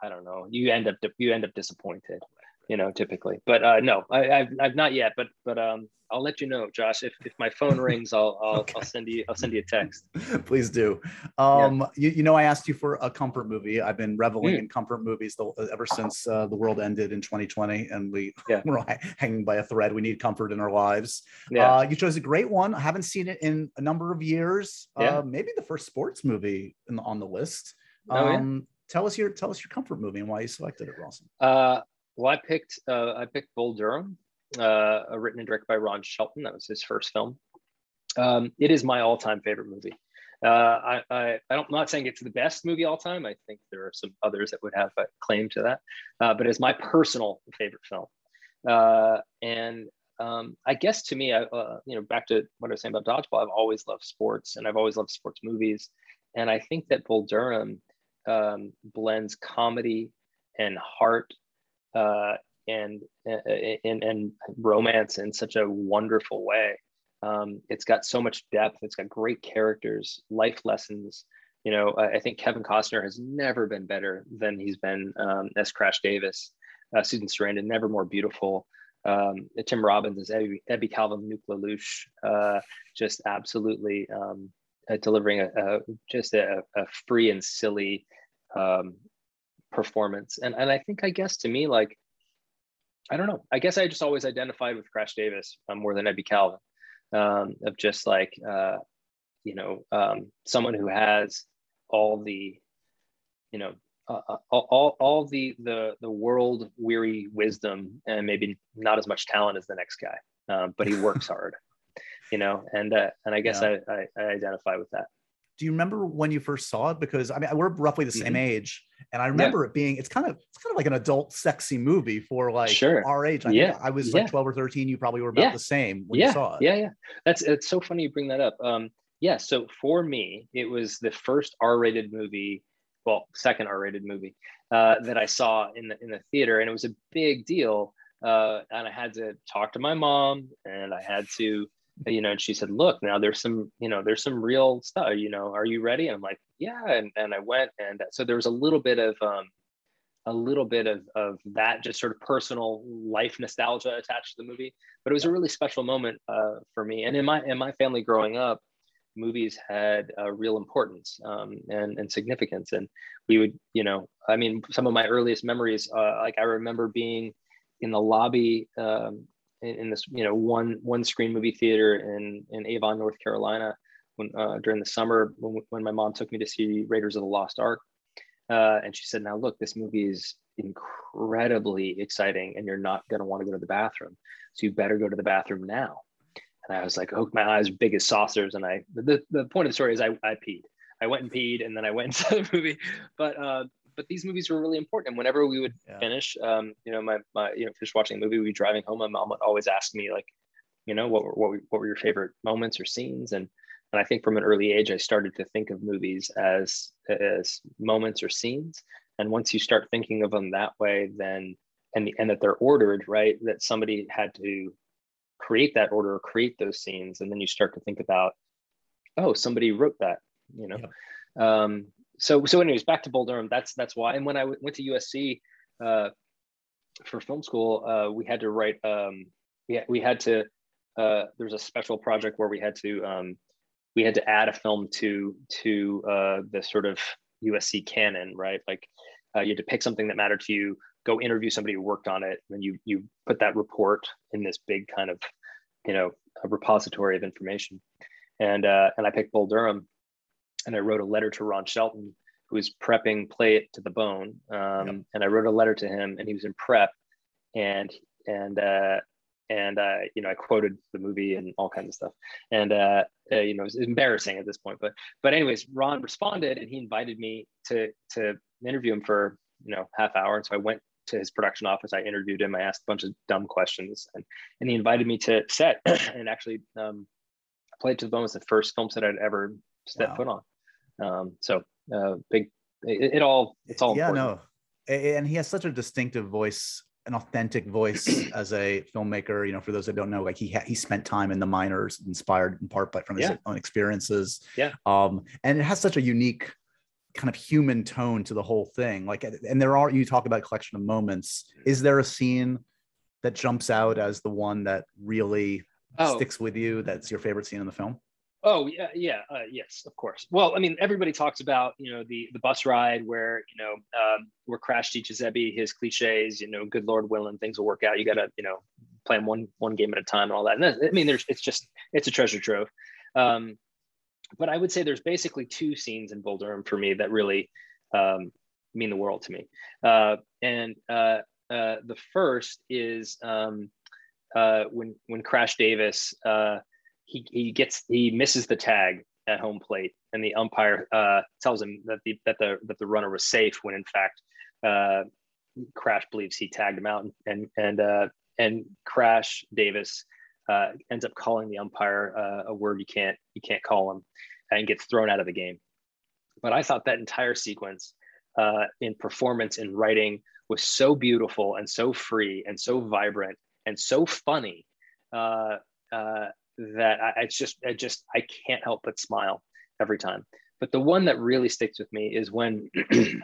I don't know, you end up, you end up disappointed, you know, typically, but, uh, no, I, I've, I've not yet, but, but, um, I'll let you know, Josh. If, if my phone rings, I'll I'll, okay. I'll send you I'll send you a text. Please do. Um, yeah. you, you know, I asked you for a comfort movie. I've been reveling mm. in comfort movies the, ever since uh, the world ended in 2020, and we yeah. we're hanging by a thread. We need comfort in our lives. Yeah. Uh, you chose a great one. I haven't seen it in a number of years. Yeah. Uh, maybe the first sports movie the, on the list. Oh, um, yeah. Tell us your tell us your comfort movie and why you selected it, Rawson. Uh, well, I picked uh, I picked Bull Durham uh, written and directed by Ron Shelton. That was his first film. Um, it is my all-time favorite movie. Uh, I, I, I'm not saying it's the best movie all time. I think there are some others that would have a claim to that, uh, but it's my personal favorite film. Uh, and um, I guess to me, I, uh, you know, back to what I was saying about dodgeball, I've always loved sports and I've always loved sports movies. And I think that Bull Durham um, blends comedy and heart uh, and and and romance in such a wonderful way. Um, it's got so much depth. It's got great characters, life lessons. You know, I, I think Kevin Costner has never been better than he's been um, as Crash Davis. Uh, Susan Sarandon, never more beautiful. Um, Tim Robbins as Ebby, Calvin Nuke uh, just absolutely um, uh, delivering a, a just a, a, free and silly um, performance. And and I think I guess to me like I don't know. I guess I just always identified with Crash Davis um, more than Ebby Calvin, um, of just like uh, you know um, someone who has all the you know uh, uh all, all the the the world weary wisdom and maybe not as much talent as the next guy, um, but he works hard, you know, and uh, and I guess yeah. I, I I identify with that do you remember when you first saw it? Because I mean, we're roughly the same mm-hmm. age, and I remember yeah. it being it's kind of it's kind of like an adult sexy movie for like sure. our age. I yeah, I was like yeah. twelve or thirteen. You probably were about yeah. the same when you saw it. Yeah, yeah. That's it's so funny you bring that up. Um, yeah. So for me, it was the first R-rated movie, well, second R-rated movie uh, that I saw in the in the theater, and it was a big deal. Uh, and I had to talk to my mom, and I had to you know, and she said, look, now there's some, you know, there's some real stuff, you know, are you ready? And I'm like, yeah. And, and I went. And so there was a little bit of, um, a little bit of, of that just sort of personal life nostalgia attached to the movie but it was a really special moment uh, for me and in my in my family growing up movies had a real importance um, and, and significance and we would you know i mean some of my earliest memories uh, like i remember being in the lobby um, in, in, this you know one one screen movie theater in in avon north carolina when uh, during the summer when, when my mom took me to see raiders of the lost ark uh, and she said, now look, this movie is incredibly exciting and you're not going to want to go to the bathroom. So you better go to the bathroom now. And I was like, oh, my eyes big as saucers. And I, the, the point of the story is I, I peed. I went and peed and then I went into the movie. But, uh, but these movies were really important. And whenever we would yeah. finish, um, you know, my, my, you know, finish watching a movie, we'd be driving home. My mom would always ask me like, you know, what were, what were, what were your favorite moments or scenes? And, and I think from an early age, I started to think of movies as, as moments or scenes. And once you start thinking of them that way, then, and, the, and that they're ordered, right? That somebody had to create that order or create those scenes. And then you start to think about, oh, somebody wrote that, you know? Yeah. Um, so, so anyways, back to Bull Durham, that's, that's why. And when I w- went to USC uh, for film school, uh, we had to write, um, we, we had to, uh, there was a special project where we had to um, we had to add a film to to uh, the sort of USC canon, right? Like uh, you had to pick something that mattered to you, go interview somebody who worked on it, and you you put that report in this big kind of you know repository of information. And uh, and I picked Bull Durham, and I wrote a letter to Ron Shelton, who was prepping Play It to the Bone, um, yep. and I wrote a letter to him, and he was in prep, and and uh, and uh, you know I quoted the movie and all kinds of stuff, and uh, uh, you know it's embarrassing at this point. But but anyways, Ron responded and he invited me to to interview him for you know half hour. And so I went to his production office. I interviewed him. I asked a bunch of dumb questions, and and he invited me to set and actually um, Play It to the Bone was the first film set I'd ever stepped wow. foot on. Um, so uh, big, it, it, all it's all yeah important. no, and he has such a distinctive voice an authentic voice as a filmmaker. You know, for those that don't know, like he ha- he spent time in the minors, inspired in part by from his yeah. own experiences. Yeah. Um, and it has such a unique kind of human tone to the whole thing. Like, and there are you talk about collection of moments. Is there a scene that jumps out as the one that really oh. sticks with you? That's your favorite scene in the film? Oh yeah, yeah, uh, yes, of course. Well, I mean, everybody talks about you know the the bus ride where you know um, where Crash teaches his cliches. You know, good Lord willing, things will work out. You got to you know plan one one game at a time and all that. And I mean, there's it's just it's a treasure trove. Um, but I would say there's basically two scenes in Bull Durham for me that really um, mean the world to me. Uh, and uh, uh, the first is um, uh, when when Crash Davis uh, he, he gets he misses the tag at home plate, and the umpire uh, tells him that the that the that the runner was safe when in fact uh, Crash believes he tagged him out, and and uh, and Crash Davis uh, ends up calling the umpire uh, a word you can't you can't call him, and gets thrown out of the game. But I thought that entire sequence uh, in performance and writing was so beautiful and so free and so vibrant and so funny. Uh, that I, it's just I just I can't help but smile every time. But the one that really sticks with me is when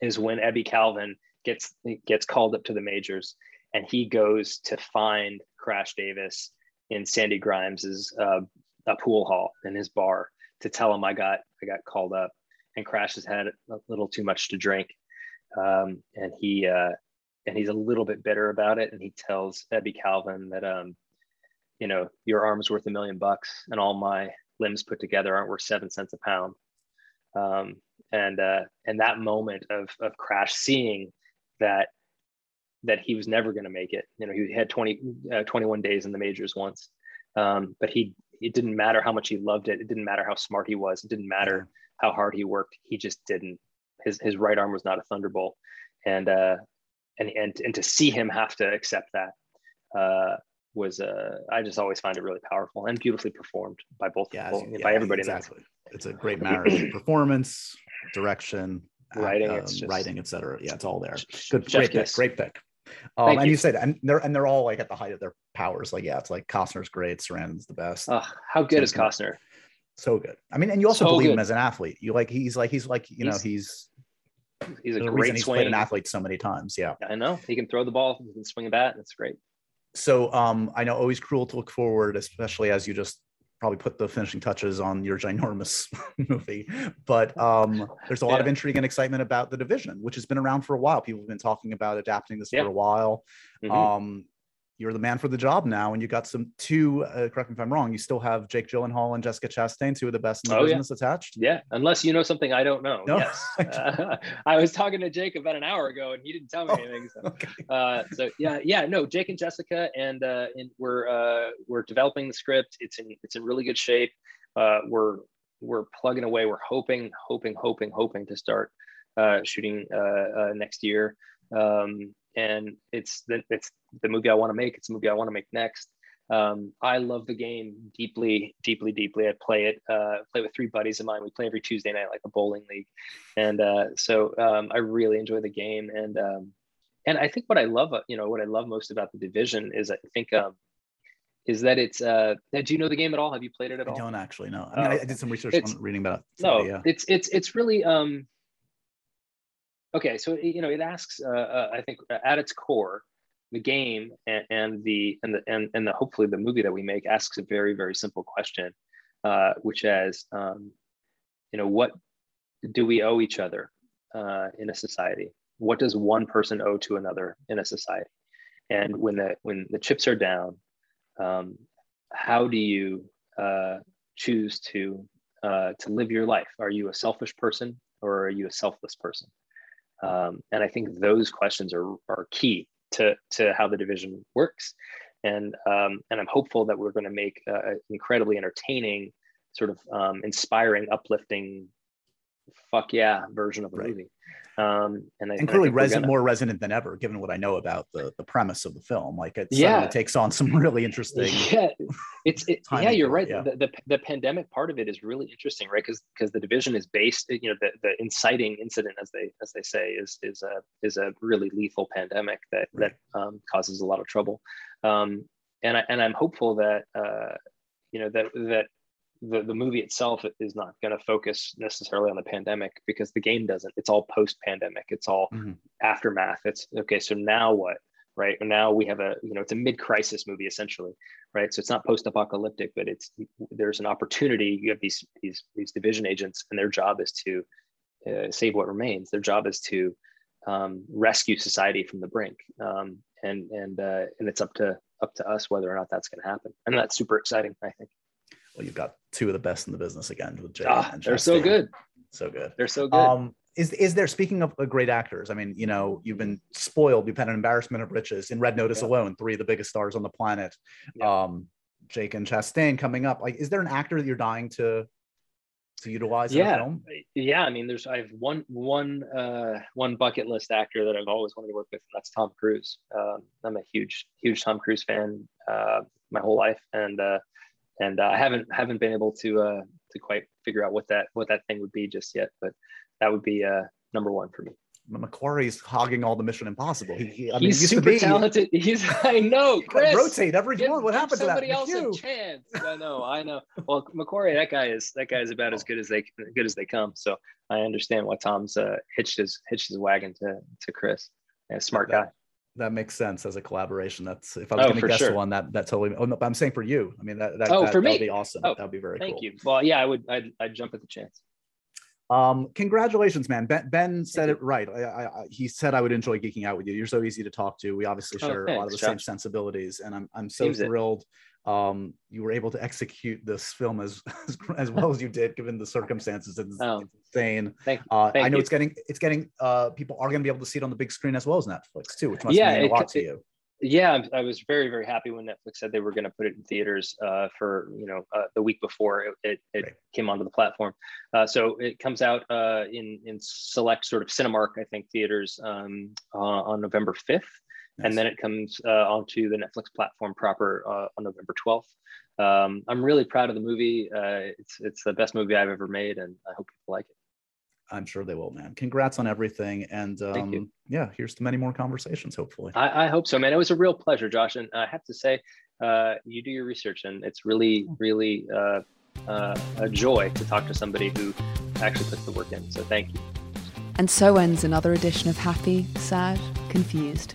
is when Ebby Calvin gets gets called up to the majors and he goes to find Crash Davis in Sandy Grimes's uh, a pool hall in his bar to tell him I got I got called up. And Crash has had a little too much to drink. Um, and he uh, and he's a little bit bitter about it. And he tells Ebby Calvin that um, you know, your arm's worth a million bucks and all my limbs put together aren't worth seven cents a pound. Um, and uh, and that moment of of Crash seeing that that he was never going to make it. You know, he had 20, uh, 21 days in the majors once, um, but he it didn't matter how much he loved it. It didn't matter how smart he was. It didn't matter how hard he worked. He just didn't. His his right arm was not a thunderbolt, and uh, and and and to see him have to accept that uh, was uh, I just always find it really powerful and beautifully performed by both yeah, people, yeah, by everybody. Exactly, it's a great marriage: performance, direction, writing, um, just, writing, etc. Yeah, it's all there. Good, great pick, great pick. Um, and you. you said, and they're and they're all like at the height of their powers. Like, yeah, it's like Costner's great, Sarandon's the best. Oh, how good is Costner? So good. I mean, and you also so believe good. him as an athlete. You like he's like he's like you he's, know he's he's a great reason he's swing. played an athlete so many times. Yeah. I know he can throw the ball, he can swing a bat. That's great. So um, I know always cruel to look forward, especially as you just probably put the finishing touches on your ginormous movie. But um, there's a lot of intrigue and excitement about the division, which has been around for a while. People have been talking about adapting this Yeah. for a while. Mhm. Um, you're the man for the job now, and you got some two. Uh, correct me if I'm wrong. You still have Jake Gyllenhaal and Jessica Chastain, two of the best in the Oh, yeah. business attached. Yeah, unless you know something I don't know. No. Yes, Uh, I was talking to Jake about an hour ago, and he didn't tell me anything. So, Okay. uh, so yeah, yeah, no, Jake and Jessica, and uh, and we're uh, we're developing the script. It's in it's in really good shape. Uh, we're we're plugging away. We're hoping, hoping, hoping, hoping to start uh, shooting uh, uh, next year. Um, and it's the it's the movie I want to make. It's the movie I want to make next. Um, I love the game deeply, deeply, deeply. I play it, uh, play with three buddies of mine. We play every Tuesday night, like a bowling league, and uh, so um, I really enjoy the game. And um, and I think what I love, uh, you know, what I love most about the division is I think um, is that it's. Uh, do you know the game at all? Have you played it at I all? don't actually know. I mean, Oh, I, I did some research on reading about it. no yeah. it's it's it's really um okay so you know it asks uh, uh, i think at its core the game and, and the and the and, and the hopefully the movie that we make asks a very very simple question uh, which is um, you know what do we owe each other uh, in a society? What does one person owe to another in a society? And when the when the chips are down um, how do you uh, choose to uh, to live your life? Are you a selfish person or are you a selfless person um, and i think those questions are, are key to, to how the division works and um, and i'm hopeful that we're going to make uh, an incredibly entertaining sort of um, inspiring uplifting fuck yeah version of the Right. movie um, and, I, and clearly resonant, gonna- more resonant than ever, given what I know about the the premise of the film. Like it Yeah. takes on some really interesting. yeah it's it, yeah you're right yeah. The, the the pandemic part of it is really interesting right because because the division is based you know the, the inciting incident as they as they say is is a is a really lethal pandemic that Right. that um, causes a lot of trouble um, and I, and I'm hopeful that uh, you know that that the, the movie itself is not going to focus necessarily on the pandemic because the game doesn't. It's all post pandemic it's all Mhm. aftermath. It's okay so now what right? Now we have a you know it's a mid-crisis movie essentially right? So it's not post-apocalyptic but it's there's an opportunity. You have these these these division agents and their job is to uh, save what remains. Their job is to um, rescue society from the brink. Um, and and uh, and it's up to up to us whether or not that's going to happen. And that's super exciting i think Well, you've got two of the best in the business again with Jay. ah, and they're so Chastain. good so good. they're so good Um, is is there speaking of uh, great actors? I mean, you know, you've been spoiled. You've had an embarrassment of riches in Red Notice Yeah. alone. Three of the biggest stars on the planet. Yeah. Um, Jake and Chastain coming up. Like, is there an actor that you're dying to to utilize in a Yeah. film? yeah i mean there's i have one one uh one bucket list actor that i've always wanted to work with and that's tom cruise um, i'm a huge huge tom cruise fan uh my whole life and uh and uh, i haven't haven't been able to uh to quite figure out what that what that thing would be just yet but that would be uh number one for me. McQuarrie's hogging all the Mission Impossible. He, he- I mean, he's he used to super talented. He's i know Chris, rotate every give- one. What happened to that? somebody else a chance. I know i know. Well McQuarrie that guy is that guy is about as good as they good as they come. So i understand why tom's uh hitched his hitched his wagon to to chris. Yeah, smart guy That makes sense as a collaboration. That's if I was Oh, going to guess sure. one that that totally. Oh no, but I'm saying for you. I mean that that Oh, that, for that would be awesome. Oh, that would be very thank cool. you well yeah i would i'd, I'd jump at the chance Um, congratulations, man. Ben, ben said it right. I, I, I, he said I would enjoy geeking out with you. You're so easy to talk to. We obviously Oh, share a lot of the same sensibilities, and I'm I'm so Seems thrilled. Um, you were able to execute this film as as, well as you did, given the circumstances. It's, Oh. it's insane. Thank- uh, thank I know you. it's getting it's getting uh people are going to be able to see it on the big screen as well as Netflix too, which must Yeah, mean a lot c- to you. yeah I'm- was very very happy when netflix said they were going to put it in theaters uh, for you know uh, the week before it, it, it Right. came onto the platform uh, so it comes out uh, in in select sort of cinemark i think theaters um, uh, on november 5th Nice. and then it comes uh, onto the netflix platform proper uh, on november 12th um, i'm really proud of the movie uh, it's it's the best movie i've ever made and i hope people like it I'm sure they will, man. Congrats on everything, and um, yeah, here's to many more conversations. Hopefully, I, I hope so, man. It was a real pleasure, Josh. And I have to say, uh, you do your research, and it's really, really uh, uh, a joy to talk to somebody who actually puts the work in. So thank you. And so ends another edition of Happy, Sad, Confused.